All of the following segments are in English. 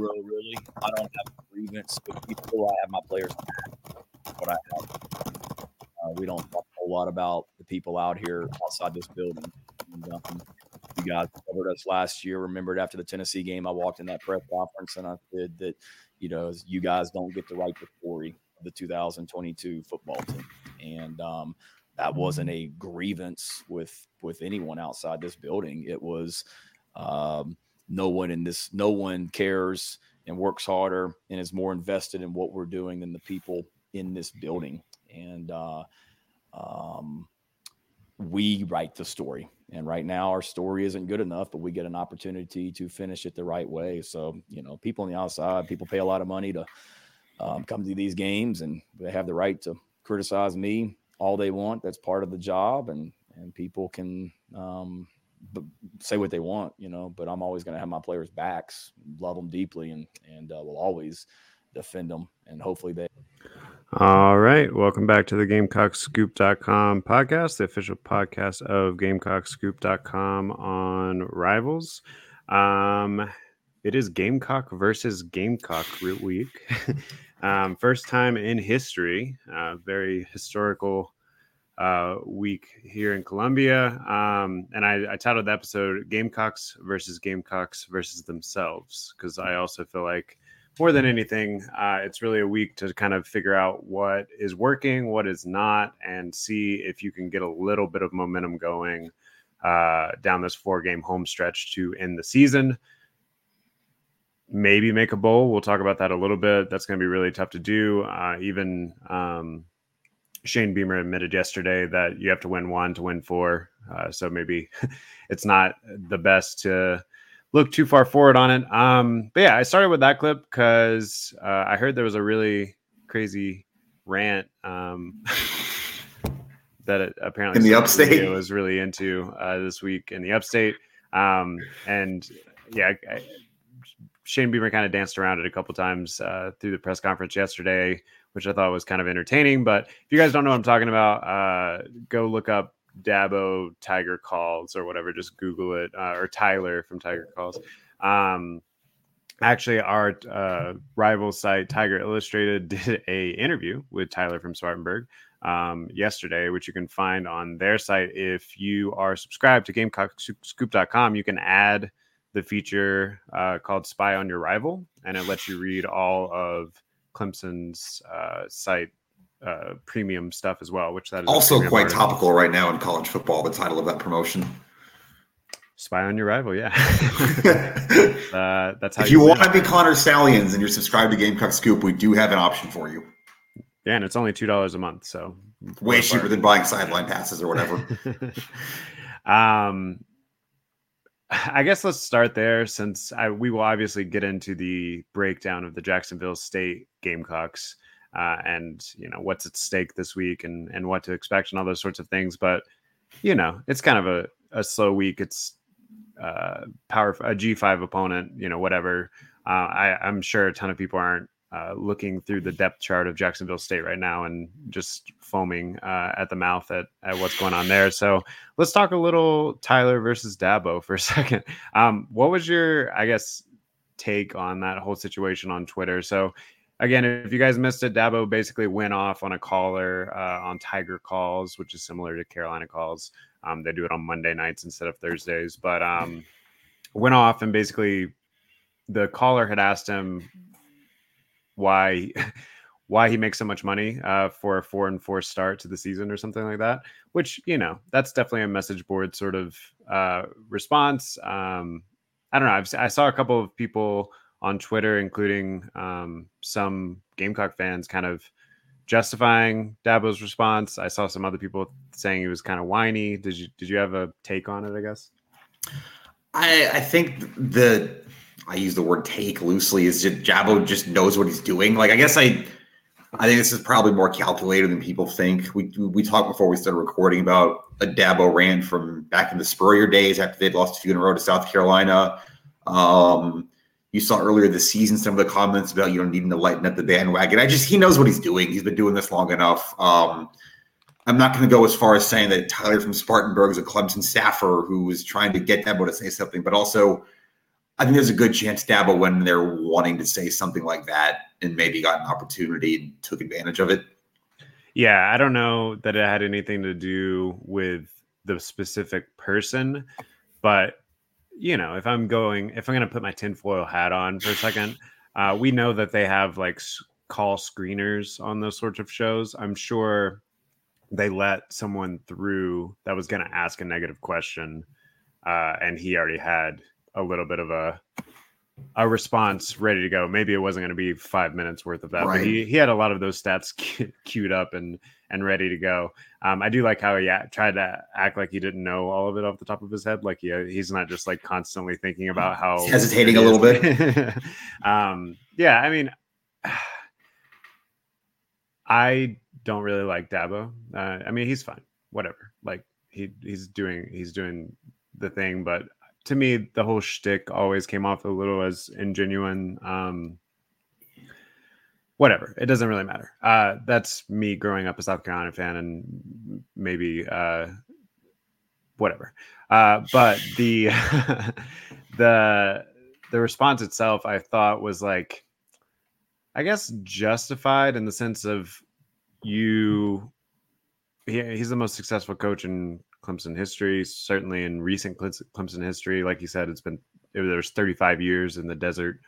zero really. I don't have a grievance with people. I have my players what I have. Uh, we don't talk a lot about the people out here outside this building. And, um, you guys covered us last year. Remembered after the Tennessee game, I walked in that press conference and I said that, you know, you guys don't get to write the story of the 2022 football team, and um, that wasn't a grievance with with anyone outside this building. It was um, no one in this, no one cares and works harder and is more invested in what we're doing than the people in this building. And uh, um, we write the story. And right now, our story isn't good enough, but we get an opportunity to finish it the right way. So, you know, people on the outside, people pay a lot of money to um, come to these games, and they have the right to criticize me all they want. That's part of the job, and and people can um, say what they want, you know. But I'm always going to have my players' backs, love them deeply, and and uh, will always defend them, and hopefully they all right. Welcome back to the GamecockScoop.com podcast, the official podcast of GamecockScoop.com on rivals. Um, it is Gamecock versus Gamecock root week. um, first time in history, uh, very historical uh, week here in Columbia. Um, and I, I titled the episode Gamecocks versus Gamecocks versus themselves because I also feel like more than anything, uh, it's really a week to kind of figure out what is working, what is not, and see if you can get a little bit of momentum going uh, down this four game home stretch to end the season. Maybe make a bowl. We'll talk about that a little bit. That's going to be really tough to do. Uh, even um, Shane Beamer admitted yesterday that you have to win one to win four. Uh, so maybe it's not the best to look too far forward on it. Um, but yeah, I started with that clip because uh, I heard there was a really crazy rant um, that it, apparently in the upstate was really into uh, this week in the upstate. Um, and yeah, I, Shane Beamer kind of danced around it a couple times uh, through the press conference yesterday, which I thought was kind of entertaining. But if you guys don't know what I'm talking about, uh, go look up Dabo Tiger Calls or whatever. Just Google it uh, or Tyler from Tiger Calls. Um, actually, our uh, rival site Tiger Illustrated did a interview with Tyler from Spartanburg um, yesterday, which you can find on their site. If you are subscribed to GamecockScoop.com, you can add the feature uh, called "Spy on Your Rival," and it lets you read all of Clemson's uh, site uh, premium stuff as well, which that is also quite article. topical right now in college football. The title of that promotion. Spy on your rival, yeah. uh, that's how. If you, you want to be Connor Stalions and you're subscribed to Gamecock Scoop, we do have an option for you. Yeah, and it's only two dollars a month, so way cheaper than buying sideline passes or whatever. um, I guess let's start there, since I, we will obviously get into the breakdown of the Jacksonville State Gamecocks uh, and you know what's at stake this week and and what to expect and all those sorts of things. But you know, it's kind of a, a slow week. It's uh, power a G five opponent. You know, whatever. Uh, I, I'm sure a ton of people aren't uh, looking through the depth chart of Jacksonville State right now and just foaming uh, at the mouth at, at what's going on there. So let's talk a little Tyler versus Dabo for a second. Um, what was your, I guess, take on that whole situation on Twitter? So again, if you guys missed it, Dabo basically went off on a caller uh, on Tiger Calls, which is similar to Carolina Calls. Um, they do it on Monday nights instead of Thursdays, but um, went off and basically the caller had asked him why why he makes so much money uh, for a four and four start to the season or something like that. Which you know that's definitely a message board sort of uh, response. Um, I don't know. I've, I saw a couple of people on Twitter, including um, some Gamecock fans kind of justifying Dabo's response. I saw some other people saying he was kind of whiny. Did you did you have a take on it? I guess. I I think the I use the word take loosely is just Dabo just knows what he's doing. Like I guess I I think this is probably more calculated than people think. We we talked before we started recording about a Dabo ran from back in the Spurrier days after they'd lost a few in a row to South Carolina. Um, you saw earlier this season some of the comments about you know needing to lighten up the bandwagon. I just he knows what he's doing. He's been doing this long enough. Um, I'm not going to go as far as saying that Tyler from Spartanburg is a Clemson staffer who was trying to get Dabo to say something, but also I think there's a good chance Dabo went in there wanting to say something like that and maybe got an opportunity and took advantage of it. Yeah, I don't know that it had anything to do with the specific person, but you know, if I'm going, if I'm going to put my tinfoil hat on for a second, uh, we know that they have like call screeners on those sorts of shows. I'm sure they let someone through that was going to ask a negative question, uh, and he already had a little bit of a a response ready to go. Maybe it wasn't going to be five minutes worth of that, right. but he, he had a lot of those stats queued up and and ready to go. Um, I do like how he tried to act like he didn't know all of it off the top of his head. Like he, he's not just like constantly thinking about how he's hesitating a little bit. um, yeah, I mean, I don't really like Dabo. Uh, I mean, he's fine, whatever. Like he he's doing he's doing the thing, but to me, the whole shtick always came off a little as ingenuine. Um, whatever, it doesn't really matter. Uh, that's me growing up a South Carolina fan, and maybe uh, whatever. Uh, but the the the response itself, I thought was like, I guess justified in the sense of you. He, he's the most successful coach in Clemson history, certainly in recent Clemson history. Like you said, it's been there's 35 years in the desert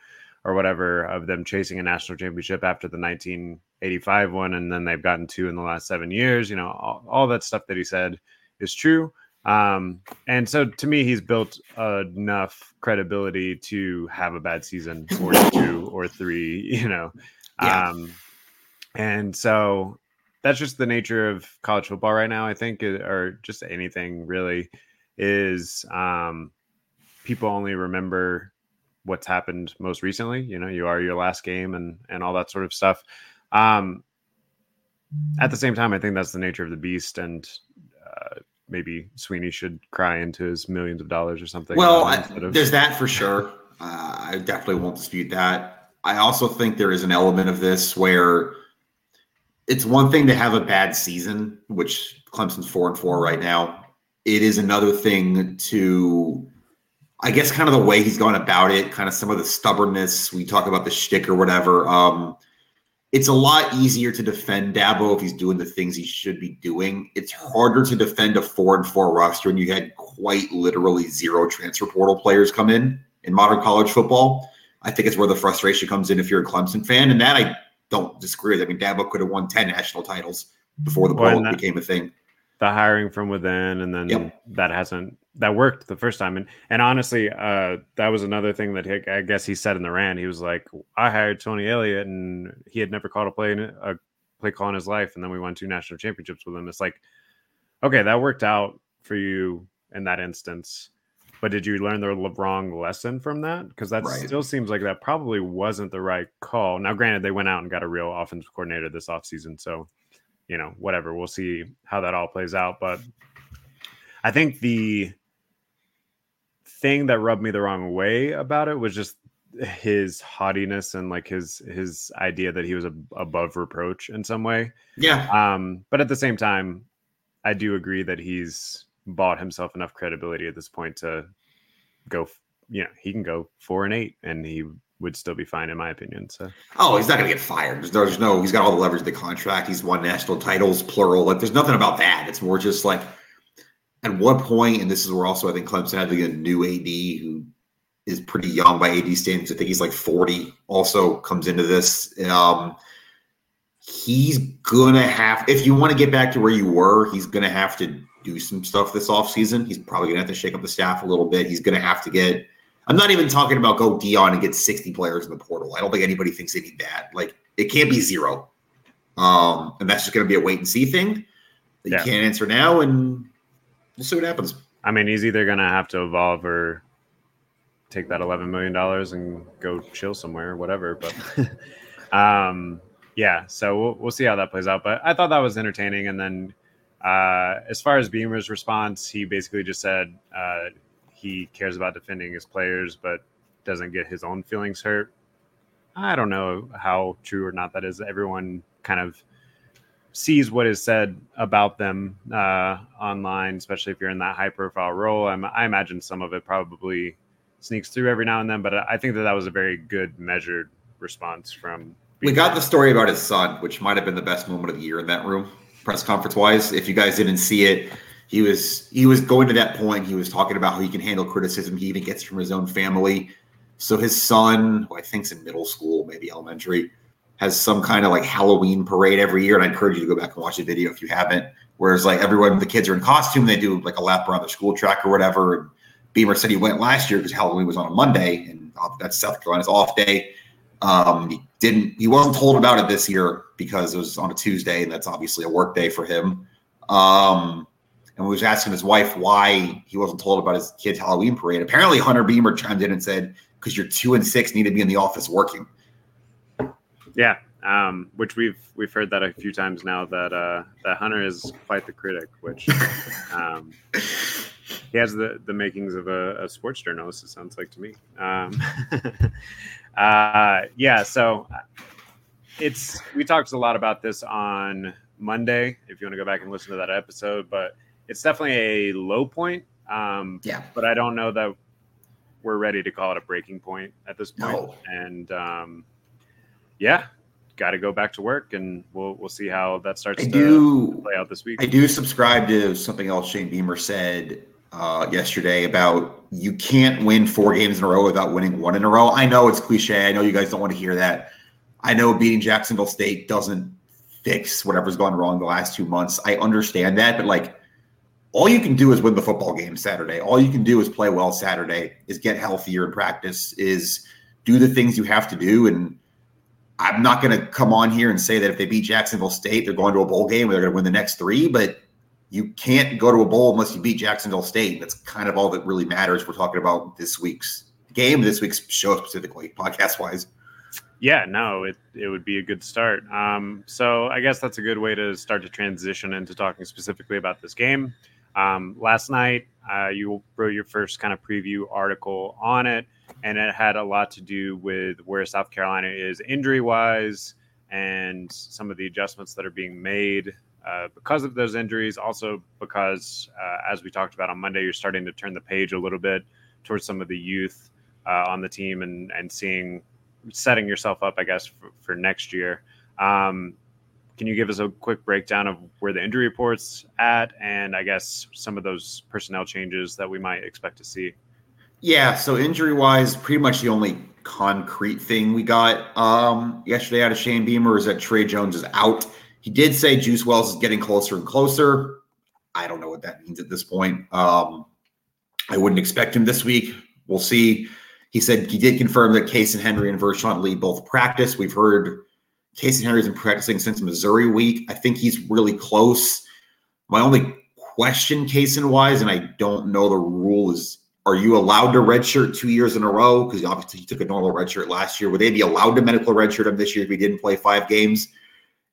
or whatever of them chasing a national championship after the 1985 one, and then they've gotten two in the last seven years. You know, all, all that stuff that he said is true. Um, and so to me, he's built enough credibility to have a bad season or two or three, you know. Yeah. Um, and so that's just the nature of college football right now. I think, or just anything really, is um, people only remember what's happened most recently. You know, you are your last game and and all that sort of stuff. Um, at the same time, I think that's the nature of the beast, and uh, maybe Swinney should cry into his millions of dollars or something. Well, I, of... there's that for sure. Uh, I definitely won't dispute that. I also think there is an element of this where it's one thing to have a bad season, which Clemson's four and four right now. It is another thing to, I guess, kind of the way he's going about it, kind of some of the stubbornness. We talk about the shtick or whatever. Um, it's a lot easier to defend Dabo if he's doing the things he should be doing. It's harder to defend a four and four roster when you had quite literally zero transfer portal players come in in modern college football. I think it's where the frustration comes in if you're a Clemson fan, and that I don't disagree with. I mean, Dabo could have won ten national titles before the well, that, became a thing. The hiring from within, and then yep. that hasn't that worked the first time. And and honestly, uh, that was another thing that he, I guess he said in the rant. He was like, "I hired Tony Elliott, and he had never caught a play in a play call in his life, and then we won two national championships with him." It's like, okay, that worked out for you in that instance but did you learn the wrong lesson from that? Because that right. still seems like that probably wasn't the right call. Now, granted, they went out and got a real offensive coordinator this offseason. So, you know, whatever. We'll see how that all plays out. But I think the thing that rubbed me the wrong way about it was just his haughtiness and like his his idea that he was a, above reproach in some way. Yeah. Um, but at the same time, I do agree that he's bought himself enough credibility at this point to go. You know, he can go four and eight, and he would still be fine in my opinion. So, oh, he's not going to get fired. There's, there's no. He's got all the leverage of the contract. He's won national titles, plural. Like, there's nothing about that. It's more just like, at what point, and this is where also I think Clemson had to get a new AD who is pretty young by AD standards. I think he's like 40. Also comes into this. Um, he's gonna have if you want to get back to where you were, he's gonna have to do some stuff this offseason. He's probably going to have to shake up the staff a little bit. He's going to have to get. I'm not even talking about go Deion and get 60 players in the portal. I don't think anybody thinks they need that. Like it can't be zero. Um, and that's just going to be a wait and see thing that yeah. you can't answer now, and we'll see what happens. I mean, he's either going to have to evolve or take that 11 million dollars and go chill somewhere, or whatever. But um, yeah, so we'll, we'll see how that plays out. But I thought that was entertaining, and then uh, as far as Beamer's response, he basically just said uh, he cares about defending his players, but doesn't get his own feelings hurt. I don't know how true or not that is. Everyone kind of sees what is said about them uh, online, especially if you're in that high profile role. I'm, I imagine some of it probably sneaks through every now and then. But I think that that was a very good measured response from. We got the story about his son, which might have been the best moment of the year in that room, press conference wise. If you guys didn't see it, he was he was going to that point. He was talking about how he can handle criticism he even gets from his own family. So his son, who I think's in middle school, maybe elementary, has some kind of like Halloween parade every year. And I encourage you to go back and watch the video if you haven't. Whereas like everyone, the kids are in costume, they do like a lap around the school track or whatever. And Beamer said he went last year because Halloween was on a Monday, and that's South Carolina's off day. Um, he didn't. He wasn't told about it this year because it was on a Tuesday, and that's obviously a work day for him. Um, and we was asking his wife why he wasn't told about his kid's Halloween parade. Apparently, Hunter Beamer chimed in and said, "Because you're two and six, need to be in the office working." Yeah, um, which we've we've heard that a few times now that uh, that Hunter is quite the critic, which um, he has the the makings of a, a, sports journalist. It sounds like to me. Um, uh, yeah, so it's we talked a lot about this on Monday. If you want to go back and listen to that episode, but it's definitely a low point. Um, yeah, but I don't know that we're ready to call it a breaking point at this point. No. And um, yeah, got to go back to work, and we'll we'll see how that starts I to do, play out this week. I do subscribe to something else Shane Beamer said uh, yesterday about you can't win four games in a row without winning one in a row. I know it's cliche. I know you guys don't want to hear that. I know beating Jacksonville State doesn't fix whatever's gone wrong the last two months. I understand that, but like all you can do is win the football game Saturday. All you can do is play well Saturday, is get healthier in practice, is do the things you have to do. And I'm not going to come on here and say that if they beat Jacksonville State, they're going to a bowl game, they're going to win the next three. But you can't go to a bowl unless you beat Jacksonville State. That's kind of all that really matters. We're talking about this week's game, this week's show specifically, podcast wise. Yeah, no, it it would be a good start. Um, so I guess that's a good way to start to transition into talking specifically about this game. Um, last night, uh, you wrote your first kind of preview article on it, and it had a lot to do with where South Carolina is injury wise and some of the adjustments that are being made uh, because of those injuries. Also, because uh, as we talked about on Monday, you're starting to turn the page a little bit towards some of the youth uh, on the team and and seeing setting yourself up, I guess, for, for next year. Um, can you give us a quick breakdown of where the injury reports at, and I guess some of those personnel changes that we might expect to see? Yeah, so injury wise, pretty much the only concrete thing we got um, yesterday out of Shane Beamer is that Trai Jones is out. He did say Juice Wells is getting closer and closer. I don't know what that means at this point. Um, I wouldn't expect him this week. We'll see. He said he did confirm that Casey Henry and Vershawn Lee both practice. We've heard Casey Henry's been practicing since Missouri week. I think he's really close. My only question, Casey wise, and I don't know the rule is are you allowed to redshirt two years in a row? Because obviously he took a normal redshirt last year. Would they be allowed to medical redshirt him this year if he didn't play five games?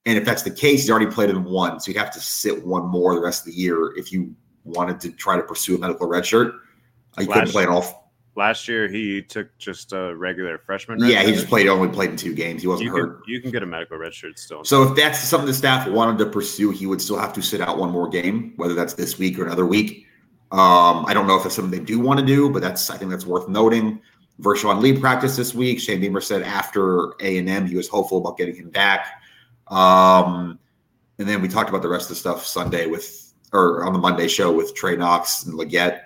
And if that's the case, he's already played in one, so you'd have to sit one more the rest of the year if you wanted to try to pursue a medical redshirt. You last, couldn't play it all. Last year, he took just a regular freshman. yeah, he just played only played in two games. He wasn't you hurt. Can, you can get a medical redshirt still. So if that's something the staff wanted to pursue, he would still have to sit out one more game, whether that's this week or another week. Um, I don't know if that's something they do want to do, but that's I think that's worth noting. Vershawn Lee practice this week. Shane Beamer said after A and M, he was hopeful about getting him back. Um, and then we talked about the rest of the stuff Sunday with, or on the Monday show with Trey Knox and Legette.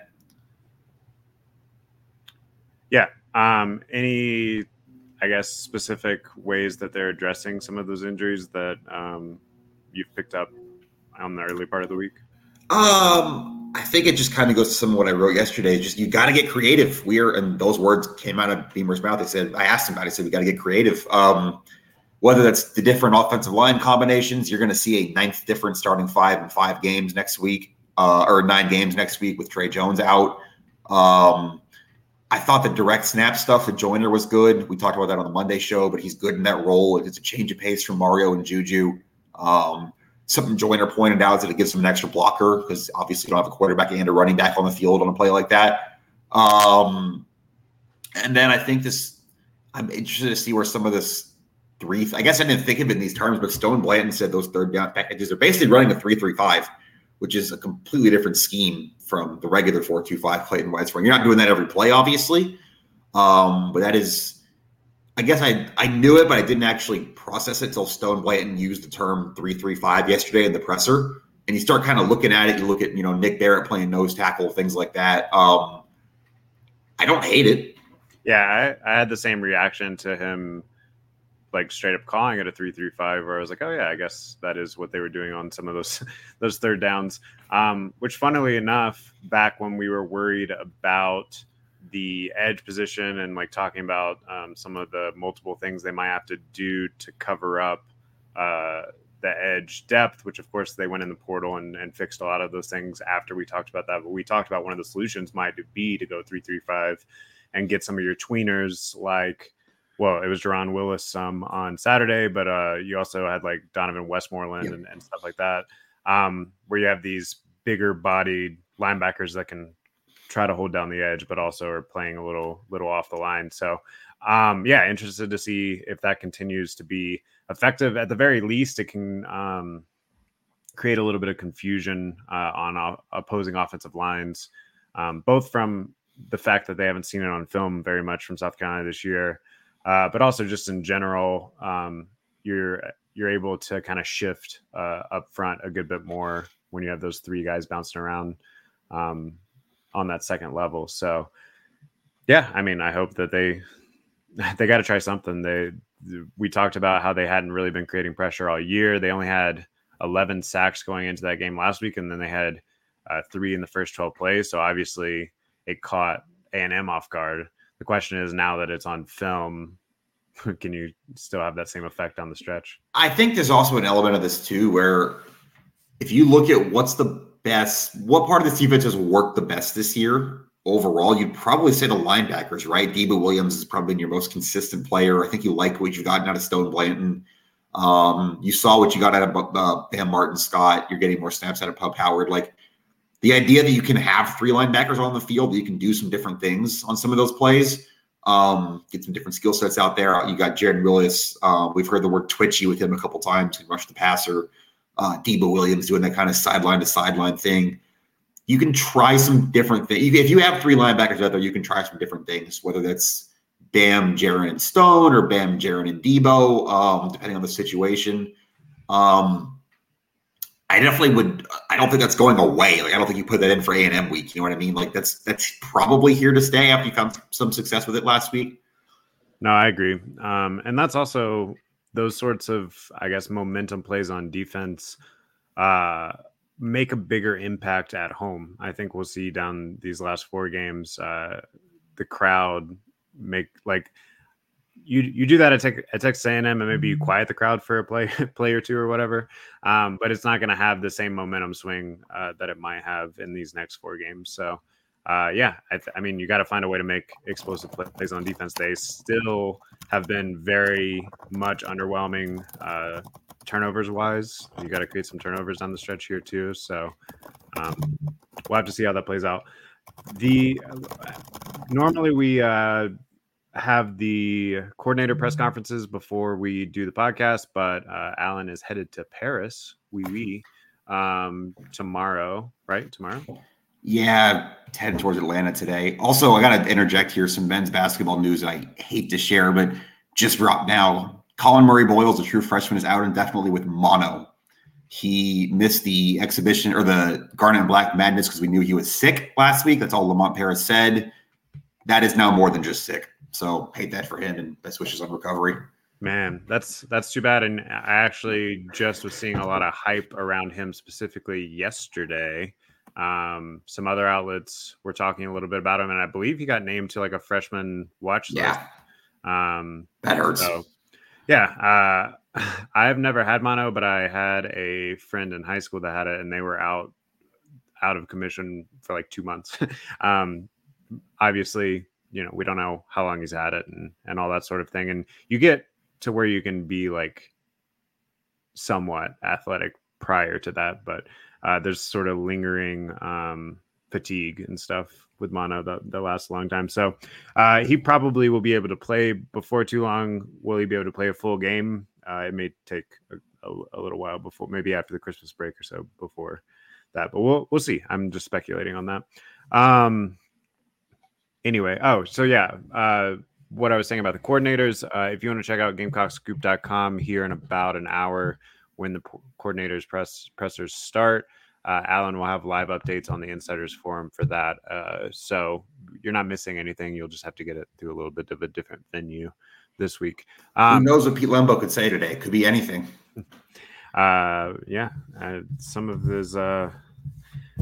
Yeah. Um, any, I guess, specific ways that they're addressing some of those injuries that um, you've picked up on the early part of the week? Um, I think it just kind of goes to some of what I wrote yesterday. Just you got to get creative. We are, and those words came out of Beamer's mouth. They said, I asked him about. it. I said, we got to get creative. Um, whether that's the different offensive line combinations, you're going to see a ninth different starting five in five games next week, uh, or nine games next week with Trai Jones out. Um, I thought the direct snap stuff at Joyner was good. We talked about that on the Monday show, but he's good in that role. It's a change of pace from Mario and Juju. Um, something Joyner pointed out is that it gives him an extra blocker because obviously you don't have a quarterback and a running back on the field on a play like that. Um, and then I think this, I'm interested to see where some of this three. I guess I didn't think of it in these terms, but Stone Blanton said those third down packages are basically running a three-three-five, which is a completely different scheme from the regular four-two-five Clayton White's run. You're not doing that every play, obviously, Um, but that is, I guess I I knew it, but I didn't actually process it until Stone Blanton used the term three three five yesterday in the presser. And you start kind of looking at it. You look at you know Nick Barrett playing nose tackle, things like that. Um, I don't hate it. Yeah, I, I had the same reaction to him like straight up calling it a three three five, where I was like, oh yeah, I guess that is what they were doing on some of those those third downs. Um, which, funnily enough, back when we were worried about the edge position and like talking about um, some of the multiple things they might have to do to cover up uh, the edge depth, which of course they went in the portal and, and fixed a lot of those things after we talked about that. But we talked about one of the solutions might be to go three three five and get some of your tweeners like well, it was Jerron Willis some on Saturday, but uh, you also had like Donovan Westmoreland and, and, stuff like that, um, where you have these bigger bodied linebackers that can try to hold down the edge, but also are playing a little little off the line. So, um, yeah, interested to see if that continues to be effective. At the very least, it can um, create a little bit of confusion uh, on uh, opposing offensive lines, um, both from the fact that they haven't seen it on film very much from South Carolina this year uh, but also just in general, um, you're you're able to kind of shift uh, up front a good bit more when you have those three guys bouncing around um, on that second level. So, yeah, I mean, I hope that they they got to try something. They we talked about how they hadn't really been creating pressure all year. They only had 11 sacks going into that game last week, and then they had uh, three in the first 12 plays. So obviously, it caught A and M off guard. The question is now that it's on film, can you still have that same effect on the stretch? I think there's also an element of this too, where if you look at what's the best, what part of this defense has worked the best this year overall, you'd probably say the linebackers, right? Debo Williams has probably been your most consistent player. I think you like what you've gotten out of Stone Blanton. Um, you saw what you got out of uh, Bam Martin Scott. You're getting more snaps out of Pub Howard. Like the idea that you can have three linebackers on the field, that you can do some different things on some of those plays, um, get some different skill sets out there. You got Jared Willis. Uh, we've heard the word twitchy with him a couple times. Can rush the passer. Uh, Debo Williams doing that kind of sideline to sideline thing. You can try some different things. If you have three linebackers out there, you can try some different things, whether that's Bam, Jaren, and Stone, or Bam, Jaren, and Debo, um, depending on the situation. Um, I definitely would. I don't think that's going away. Like I don't think you put that in for A and M week. You know what I mean? Like that's that's probably here to stay after you found some success with it last week. No, I agree. Um, and that's also those sorts of, I guess, momentum plays on defense uh, make a bigger impact at home. I think we'll see down these last four games. Uh, the crowd make like you you do that at, tech, at Texas A&M and maybe you mm-hmm. quiet the crowd for a play play or two or whatever, um, but it's not going to have the same momentum swing uh, that it might have in these next four games. So, uh, yeah, I, th- I, mean, you got to find a way to make explosive plays on defense. They still have been very much underwhelming uh, turnovers wise. You got to create some turnovers on the stretch here too. So, um, we'll have to see how that plays out. The normally we uh, have the coordinator press conferences before we do the podcast, but uh, Alan is headed to Paris, we oui, oui, um, tomorrow, right? Tomorrow. Yeah, headed towards Atlanta today. Also, I got to interject here some men's basketball news that I hate to share, but just dropped now. Collin Murray Boyles, a true freshman, is out indefinitely with mono. He missed the exhibition or the Garnet and Black Madness because we knew he was sick last week. That's all Lamont Paris said. That is now more than just sick. So hate that for him and best wishes on recovery. Man, that's that's too bad. And I actually just was seeing a lot of hype around him specifically yesterday. Um, some other outlets were talking a little bit about him, and I believe he got named to like a freshman watch list. Yeah. Um, that hurts. So, yeah. Uh, I've never had mono, but I had a friend in high school that had it, and they were out out of commission for like two months. um, obviously, you know, we don't know how long he's had it and and all that sort of thing. And you get to where you can be like somewhat athletic prior to that, but uh, there's sort of lingering um, fatigue and stuff with mono that, that lasts a long time. So uh, he probably will be able to play before too long. Will he be able to play a full game? Uh, it may take a, a, a, little while before, maybe after the Christmas break or so before that, but we'll we'll see. I'm just speculating on that. Um, anyway, oh, so yeah, uh, what I was saying about the coordinators. Uh, if you want to check out GamecockScoop.com here in about an hour when the coordinators press pressers start, uh, Alan will have live updates on the Insiders Forum for that. Uh, so you're not missing anything. You'll just have to get it through a little bit of a different venue this week. Um, Who knows what Pete Lembo could say today? Could be anything. Uh, yeah, uh, some of his.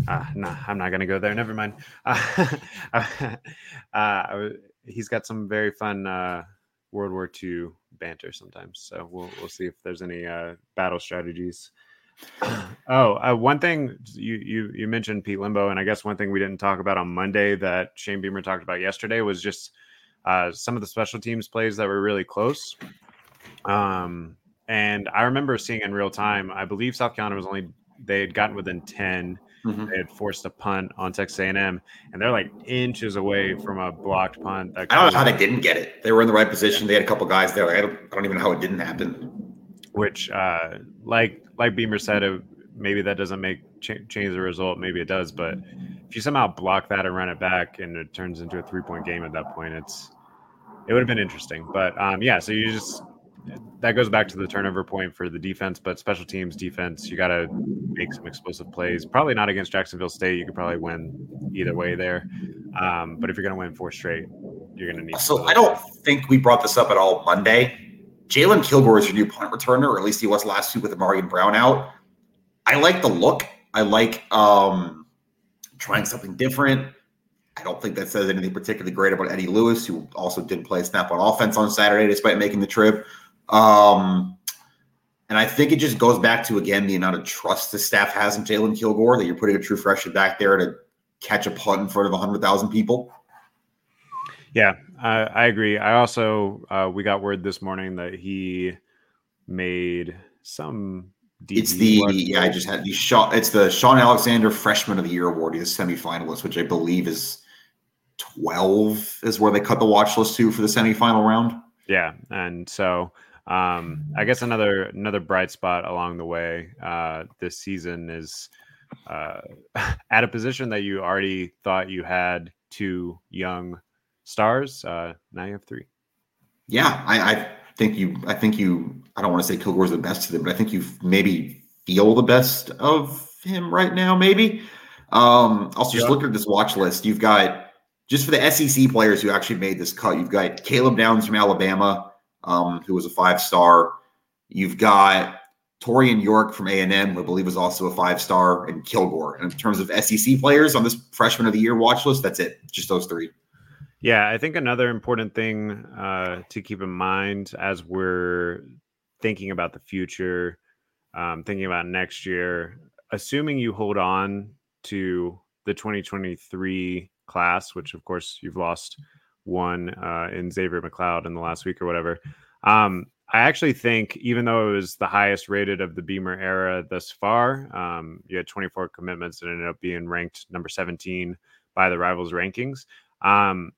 Uh, no, I'm not going to go there. Never mind. Uh, uh, he's got some very fun uh, World War II banter sometimes. So we'll we'll see if there's any uh, battle strategies. oh, one thing you you you mentioned Pete Lembo, and I guess one thing we didn't talk about on Monday that Shane Beamer talked about yesterday was just uh, some of the special teams plays that were really close. Um, and I remember seeing in real time. I believe South Carolina was only they had gotten within 10 mm-hmm. They had forced a punt on Texas A&M, and they're like inches away from a blocked punt. I don't know how they didn't get it. They were in the right position. They had a couple guys there. Like, I, don't, I don't even know how it didn't happen. Which, uh, like like Beamer said, it, maybe that doesn't make ch- change the result. Maybe it does, but if you somehow block that and run it back, and it turns into a three point game at that point, it's it would have been interesting. But um, yeah, so you just that goes back to the turnover point for the defense, but special teams defense, you got to make some explosive plays. Probably not against Jacksonville State. You could probably win either way there. Um, but if you're going to win four straight, you're going to need. So I don't think we brought this up at all Monday. Jalon Kilgore is your new punt returner, or at least he was last week with Ahmarean Brown out. I like the look. I like um, trying something different. I don't think that says anything particularly great about Eddie Lewis, who also didn't play a snap on offense on Saturday despite making the trip. Um, and I think it just goes back to again the amount of trust the staff has in Jalon Kilgore that you're putting a true freshman back there to catch a punt in front of hundred thousand people. Yeah, I, I agree. I also uh, we got word this morning that he made some. DB it's the yeah. I just had the shot. It's the Shaun Alexander Freshman of the Year award. He's a semifinalist, which I believe is twelve is where they cut the watch list to for the semifinal round. Yeah, and so um, I guess another another bright spot along the way uh, this season is uh, at a position that you already thought you had two young stars. Uh, now you have three. Yeah, I, I think you. I think you. I don't want to say Kilgore's the best of them, but I think you maybe feel the best of him right now. Maybe. Um, also, just yeah. looking at this watch list, you've got just for the SEC players who actually made this cut. You've got Caleb Downs from Alabama um, who was a five star. You've got Torian York from A&M, who I believe was also a five star, and Kilgore. And in terms of SEC players on this freshman of the year watch list, that's it. Just those three. Yeah, I think another important thing uh, to keep in mind as we're thinking about the future, um, thinking about next year, assuming you hold on to the 2023 class, which of course you've lost one uh, in Xavier McLeod in the last week or whatever. Um, I actually think, even though it was the highest rated of the Beamer era thus far, um, you had 24 commitments and ended up being ranked number 17 by the rivals rankings. Um,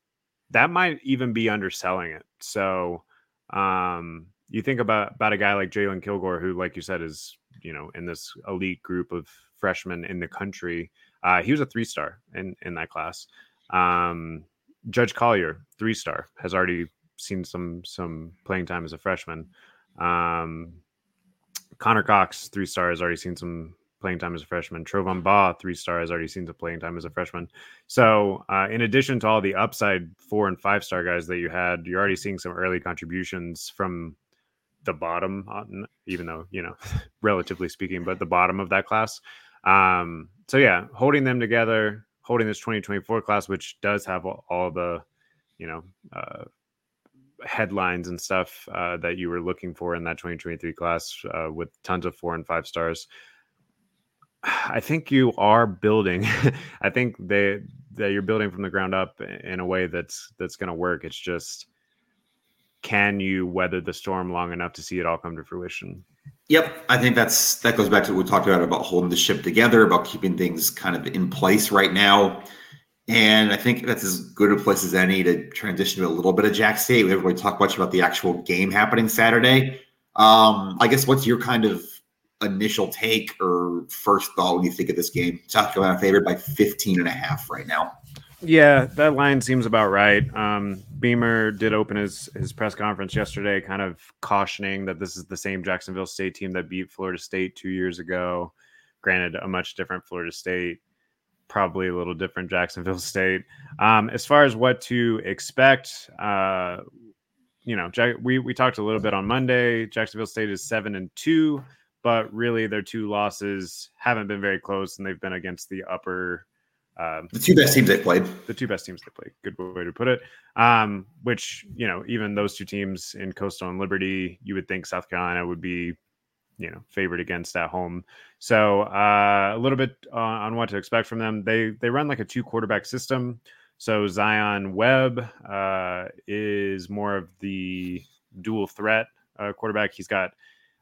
that might even be underselling it. So um, you think about about a guy like Jalon Kilgore, who, like you said, is you know in this elite group of freshmen in the country. Uh, he was a three star in in that class. Um, Judge Collier, three star, has already seen some some playing time as a freshman. Um, Connor Cox, three star, has already seen some playing time as a freshman. Trovon Baugh, three star, has already seen some playing time as a freshman. So, uh, in addition to all the upside four and five star guys that you had, you're already seeing some early contributions from the bottom, uh, even though you know, relatively speaking, but the bottom of that class. Um, so yeah, holding them together, holding this 2024 class, which does have all, the, you know, uh, headlines and stuff uh, that you were looking for in that 2023 class uh, with tons of four and five stars. I think you are building. I think they that you're building from the ground up in a way that's that's going to work. It's just can you weather the storm long enough to see it all come to fruition? Yep, I think that's that goes back to what we talked about about holding the ship together, about keeping things kind of in place right now. And I think that's as good a place as any to transition to a little bit of Jack State. We haven't really talked much about the actual game happening Saturday. Um, I guess what's your kind of initial take or first thought when you think of this game? South Carolina favored by 15 and a half right now. Yeah, that line seems about right. Um, Beamer did open his his press conference yesterday, kind of cautioning that this is the same Jacksonville State team that beat Florida State two years ago. Granted, a much different Florida State, probably a little different Jacksonville State. Um, as far as what to expect, uh, you know, Jack, we we talked a little bit on Monday. Jacksonville State is seven and two, but really their two losses haven't been very close, and they've been against the upper um, the two best teams they played. The two best teams they played. Good way to put it. Um, which you know, even those two teams in Coastal and Liberty, you would think South Carolina would be, you know, favored against at home. So uh, a little bit uh, on what to expect from them. They they run like a two quarterback system. So Zion Webb uh, is more of the dual threat uh, quarterback. He's got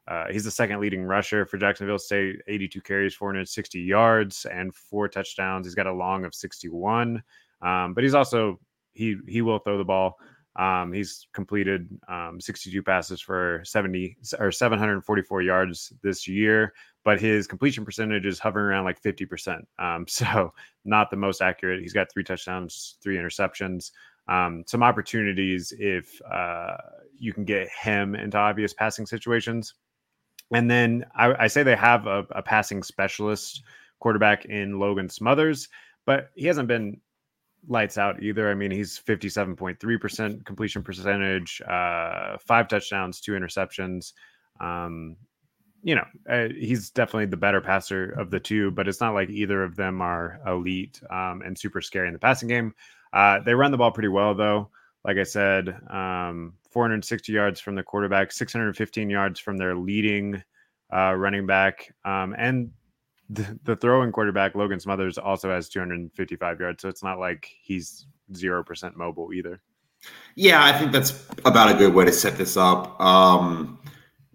uh, he's the second leading rusher for Jacksonville State, 82 carries, 460 yards, and four touchdowns. He's got a long of 61, um, but he's also he he will throw the ball. Um, he's completed um, 62 passes for 70 or 744 yards this year, but his completion percentage is hovering around like 50%. Um, so not the most accurate. He's got three touchdowns, three interceptions. Um, some opportunities if uh, you can get him into obvious passing situations. And then I, I say they have a, a, passing specialist quarterback in Logan Smothers, but he hasn't been lights out either. I mean, he's 57.3% completion percentage, uh, five touchdowns, two interceptions. Um, you know, uh, he's definitely the better passer of the two, but it's not like either of them are elite um, and super scary in the passing game. Uh, they run the ball pretty well, though. Like I said, um, 460 yards from the quarterback, 615 yards from their leading uh, running back, um, and the, the throwing quarterback Logan Smothers also has 255 yards. So it's not like he's zero percent mobile either. Yeah, I think that's about a good way to set this up. Um,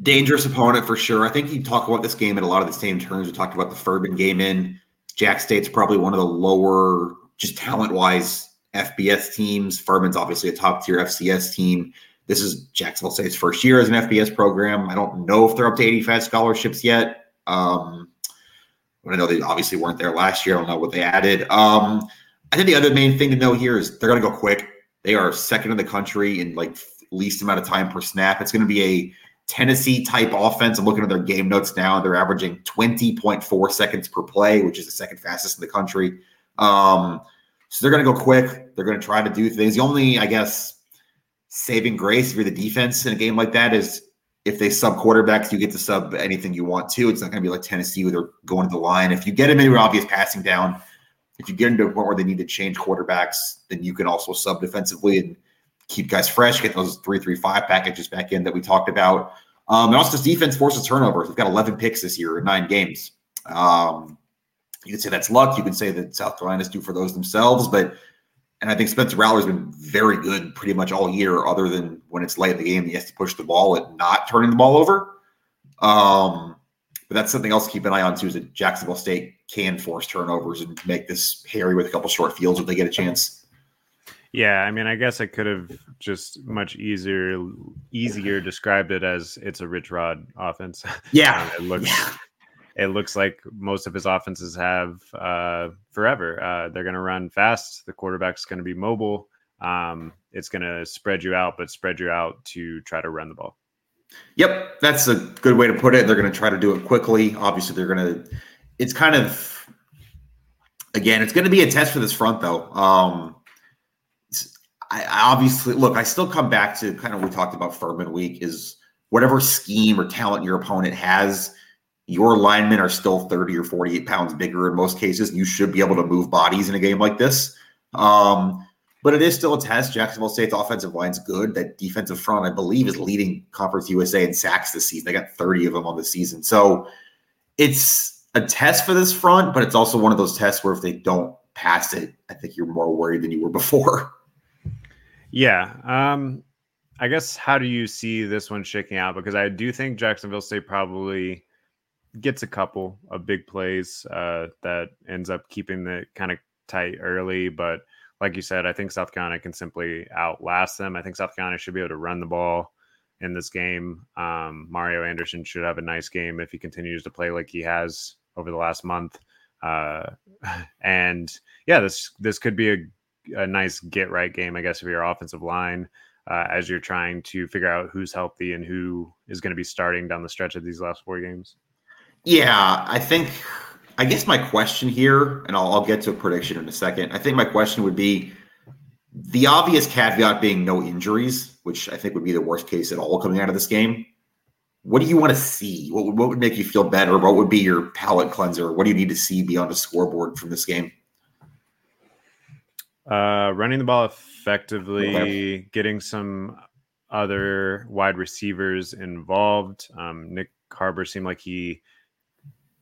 dangerous opponent for sure. I think you talk about this game in a lot of the same terms. We talked about the Furman game in Jack State's probably one of the lower, just talent wise, FBS teams. Furman's obviously a top tier FCS team. This is Jacksonville State's first year as an FBS program. I don't know if they're up to 85 scholarships yet. Um, I know they obviously weren't there last year. I don't know what they added. Um, I think the other main thing to know here is they're going to go quick. They are second in the country in like least amount of time per snap. It's going to be a Tennessee type offense. I'm looking at their game notes now. They're averaging 20.4 seconds per play, which is the second fastest in the country. Um, so they're going to go quick. They're going to try to do things. The only, I guess, saving grace for the defense in a game like that is if they sub quarterbacks, you get to sub anything you want to. It's not going to be like Tennessee where they're going to the line. If you get them into an obvious passing down, if you get into a point where they need to change quarterbacks, then you can also sub defensively and keep guys fresh, get those three, three, five packages back in that we talked about. Um, and also, this defense forces turnovers. We've got 11 picks this year in nine games. Um, you can say that's luck. You can say that South Carolina's due for those themselves, but and I think Spencer Rattler's been very good pretty much all year, other than when it's late in the game, he has to push the ball and not turning the ball over. Um, but that's something else to keep an eye on too. Is that Jacksonville State can force turnovers and make this hairy with a couple short fields if they get a chance. Yeah, I mean, I guess I could have just much easier, easier described it as it's a Rich Rod offense. Yeah, it looks yeah it looks like most of his offenses have uh, forever. Uh, they're going to run fast. The quarterback's going to be mobile. Um, it's going to spread you out, but spread you out to try to run the ball. Yep, that's a good way to put it. They're going to try to do it quickly. Obviously, they're going to. It's kind of again, it's going to be a test for this front, though. Um, I, I obviously look. I still come back to kind of we talked about Furman week is whatever scheme or talent your opponent has your linemen are still 30 or 48 pounds bigger in most cases. You should be able to move bodies in a game like this. Um, but it is still a test. Jacksonville State's offensive line's good. That defensive front, I believe, is leading Conference USA in sacks this season. They got 30 of them on the season. So it's a test for this front, but it's also one of those tests where if they don't pass it, I think you're more worried than you were before. Yeah. Um, I guess how do you see this one shaking out? Because I do think Jacksonville State probably gets a couple of big plays uh, that ends up keeping the kind of tight early. But like you said, I think South Carolina can simply outlast them. I think South Carolina should be able to run the ball in this game. Um, Mario Anderson should have a nice game if he continues to play like he has over the last month. Uh, and yeah, this this could be a a nice get right game, I guess, of your offensive line uh, as you're trying to figure out who's healthy and who is going to be starting down the stretch of these last four games? Yeah, I think. I guess my question here, and I'll, I'll get to a prediction in a second. I think my question would be the obvious caveat being no injuries, which I think would be the worst case at all coming out of this game. What do you want to see? What, what would make you feel better? What would be your palate cleanser? What do you need to see beyond a scoreboard from this game? Uh, running the ball effectively, okay. getting some other wide receivers involved. Um, Nick Harbor seemed like he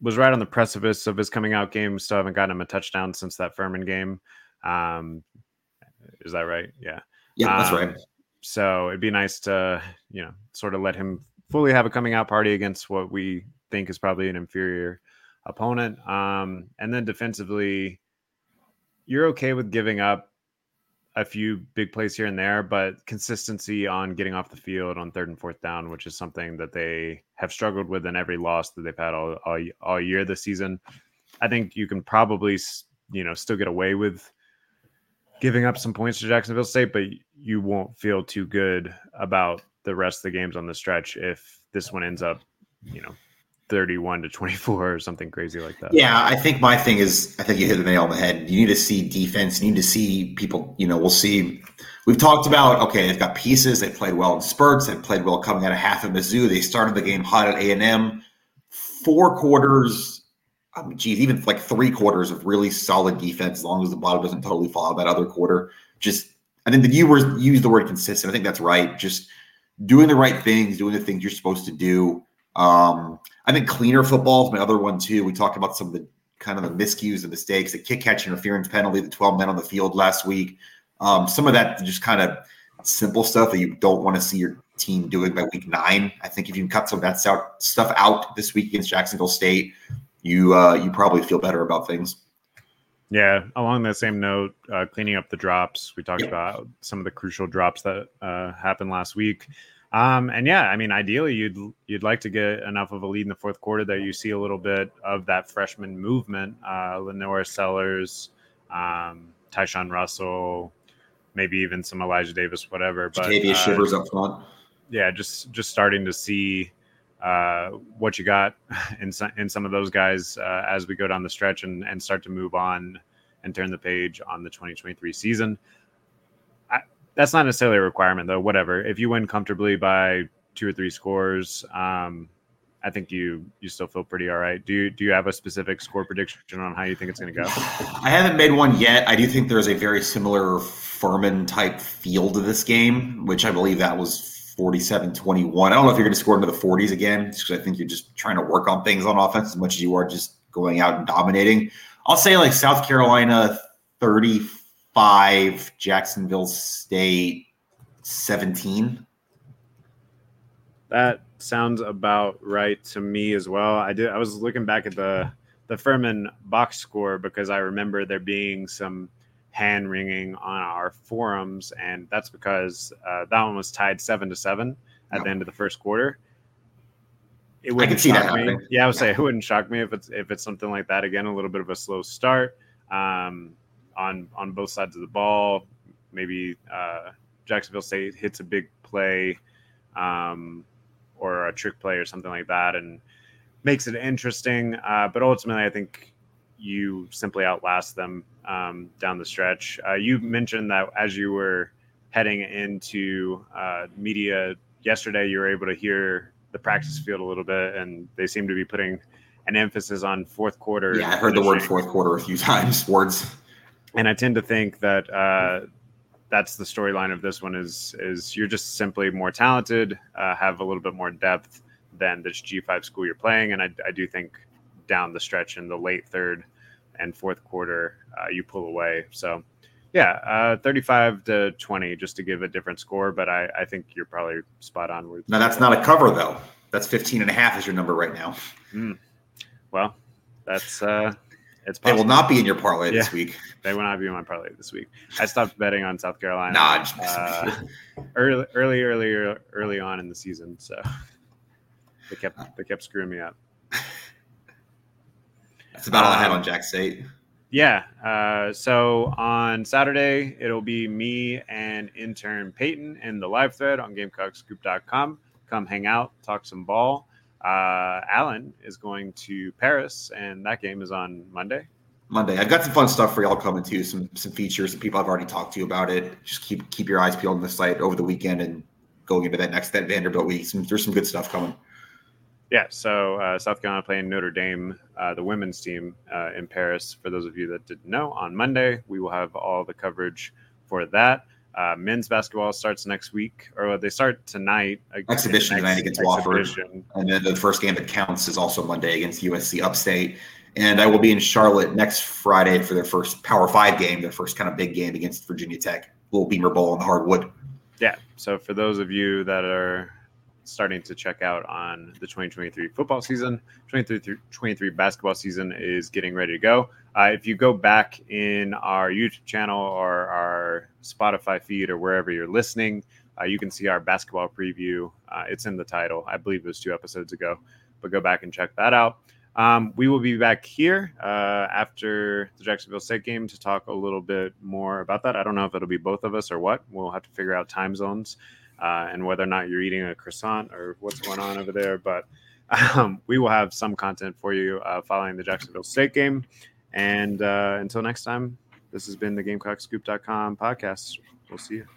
was right on the precipice of his coming out game. Still haven't gotten him a touchdown since that Furman game. Um, is that right? Yeah. Yeah, that's um, right. So it'd be nice to, you know, sort of let him fully have a coming out party against what we think is probably an inferior opponent. Um, and then defensively, you're okay with giving up a few big plays here and there, but consistency on getting off the field on third and fourth down, which is something that they have struggled with in every loss that they've had all, all, all year this season. I think you can probably, you know, still get away with giving up some points to Jacksonville State, but you won't feel too good about the rest of the games on the stretch if this one ends up, you know, 31 to 24 or something crazy like that. Yeah, I think my thing is I think you hit the nail on the head. You need to see defense, you need to see people, you know, we'll see we've talked about okay, they've got pieces, they played well in spurts, they played well coming out of half of Mizzou. They started the game hot at A&M. Four quarters, I mean, geez, even like three quarters of really solid defense, as long as the bottom doesn't totally fall out that other quarter. Just I think that you were used the word consistent. I think that's right. Just doing the right things, doing the things you're supposed to do. Um, I think cleaner football is my other one too. We talked about some of the kind of the miscues and mistakes, the kick catch interference penalty, the 12 men on the field last week. Um, some of that just kind of simple stuff that you don't want to see your team doing by week nine. I think if you can cut some of that stuff out this week against Jacksonville State, you uh, you probably feel better about things. Yeah, along that same note, uh, cleaning up the drops. We talked yeah. about some of the crucial drops that uh, happened last week. Um, and yeah, I mean, ideally, you'd you'd like to get enough of a lead in the fourth quarter that you see a little bit of that freshman movement. Uh, LaNorris Sellers, um, Tyshawn Russell, maybe even some Elijah Davis, whatever. But uh, Shivers up front. Yeah, just just starting to see uh, what you got in some, in some of those guys uh, as we go down the stretch and, and start to move on and turn the page on the 2023 season that's not necessarily a requirement though. Whatever. If you win comfortably by two or three scores, um, I think you you still feel pretty all right. Do you do you have a specific score prediction on how you think it's going to go? I haven't made one yet. I do think there's a very similar Furman type feel to this game, which I believe that was 47-21. I don't know if you're going to score into the 40s again, because I think you're just trying to work on things on offense as much as you are just going out and dominating. I'll say like South Carolina 30 five, Jacksonville State 17. That sounds about right to me as well. I did I was looking back at the the Furman box score because I remember there being some hand wringing on our forums, and that's because uh, that one was tied seven to seven at the end of the first quarter. It wouldn't shock me. Yeah, I would yeah. say it wouldn't shock me if it's if it's something like that again. A little bit of a slow start. Um, on on both sides of the ball. Maybe uh, Jacksonville State hits a big play um, or a trick play or something like that, and makes it interesting. Uh, but ultimately, I think you simply outlast them um, down the stretch. Uh, you mentioned that as you were heading into uh, media yesterday, you were able to hear the practice field a little bit, and they seem to be putting an emphasis on fourth quarter. Yeah, I heard the word fourth quarter a few times. Words and I tend to think that uh, that's the storyline of this one is is you're just simply more talented, uh, have a little bit more depth than this G5 school you're playing, and I, I do think down the stretch in the late third and fourth quarter uh, you pull away. So yeah, uh, 35 to 20 just to give a different score, but I, I think you're probably spot on. With now that's not a cover though. That's 15 and a half is your number right now. Mm. Well, that's uh, it's possible. They will not be in your parlay yeah, this week. They will not be in my parlay this week. I stopped betting on South Carolina. Nah, uh, early, early, early, early on in the season. So they kept they kept screwing me up. That's about all I had on Jack State. Yeah. Uh, so on Saturday, it'll be me and intern Peyton in the live thread on GamecockScoop.com. Come hang out, talk some ball. Uh, Alan is going to Paris, and that game is on Monday. Monday. I've got some fun stuff for y'all coming too. Some some features, some people I've already talked to about it. Just keep keep your eyes peeled on the site over the weekend and going into that next that Vanderbilt week. Some, there's some good stuff coming. Yeah, so uh, South Carolina playing Notre Dame, uh, the women's team uh, in Paris. For those of you that didn't know, on Monday we will have all the coverage for that. Uh, men's basketball starts next week, or they start tonight. Exhibition tonight against exhibition. Wofford, and then the first game that counts is also Monday against USC Upstate. And I will be in Charlotte next Friday for their first Power Five game, their first kind of big game against Virginia Tech. Little Beamer Bowl on the hardwood. Yeah. So for those of you that are starting to check out on the 2023 football season. 2023 basketball season is getting ready to go. Uh, if you go back in our YouTube channel or our Spotify feed or wherever you're listening, uh, you can see our basketball preview. Uh, it's in the title. I believe it was two episodes ago, but go back and check that out. Um, we will be back here uh, after the Jacksonville State game to talk a little bit more about that. I don't know if it'll be both of us or what. We'll have to figure out time zones uh, and whether or not you're eating a croissant or what's going on over there. But um, we will have some content for you uh, following the Jacksonville State game. And uh, until next time, this has been the GamecockScoop.com podcast. We'll see you.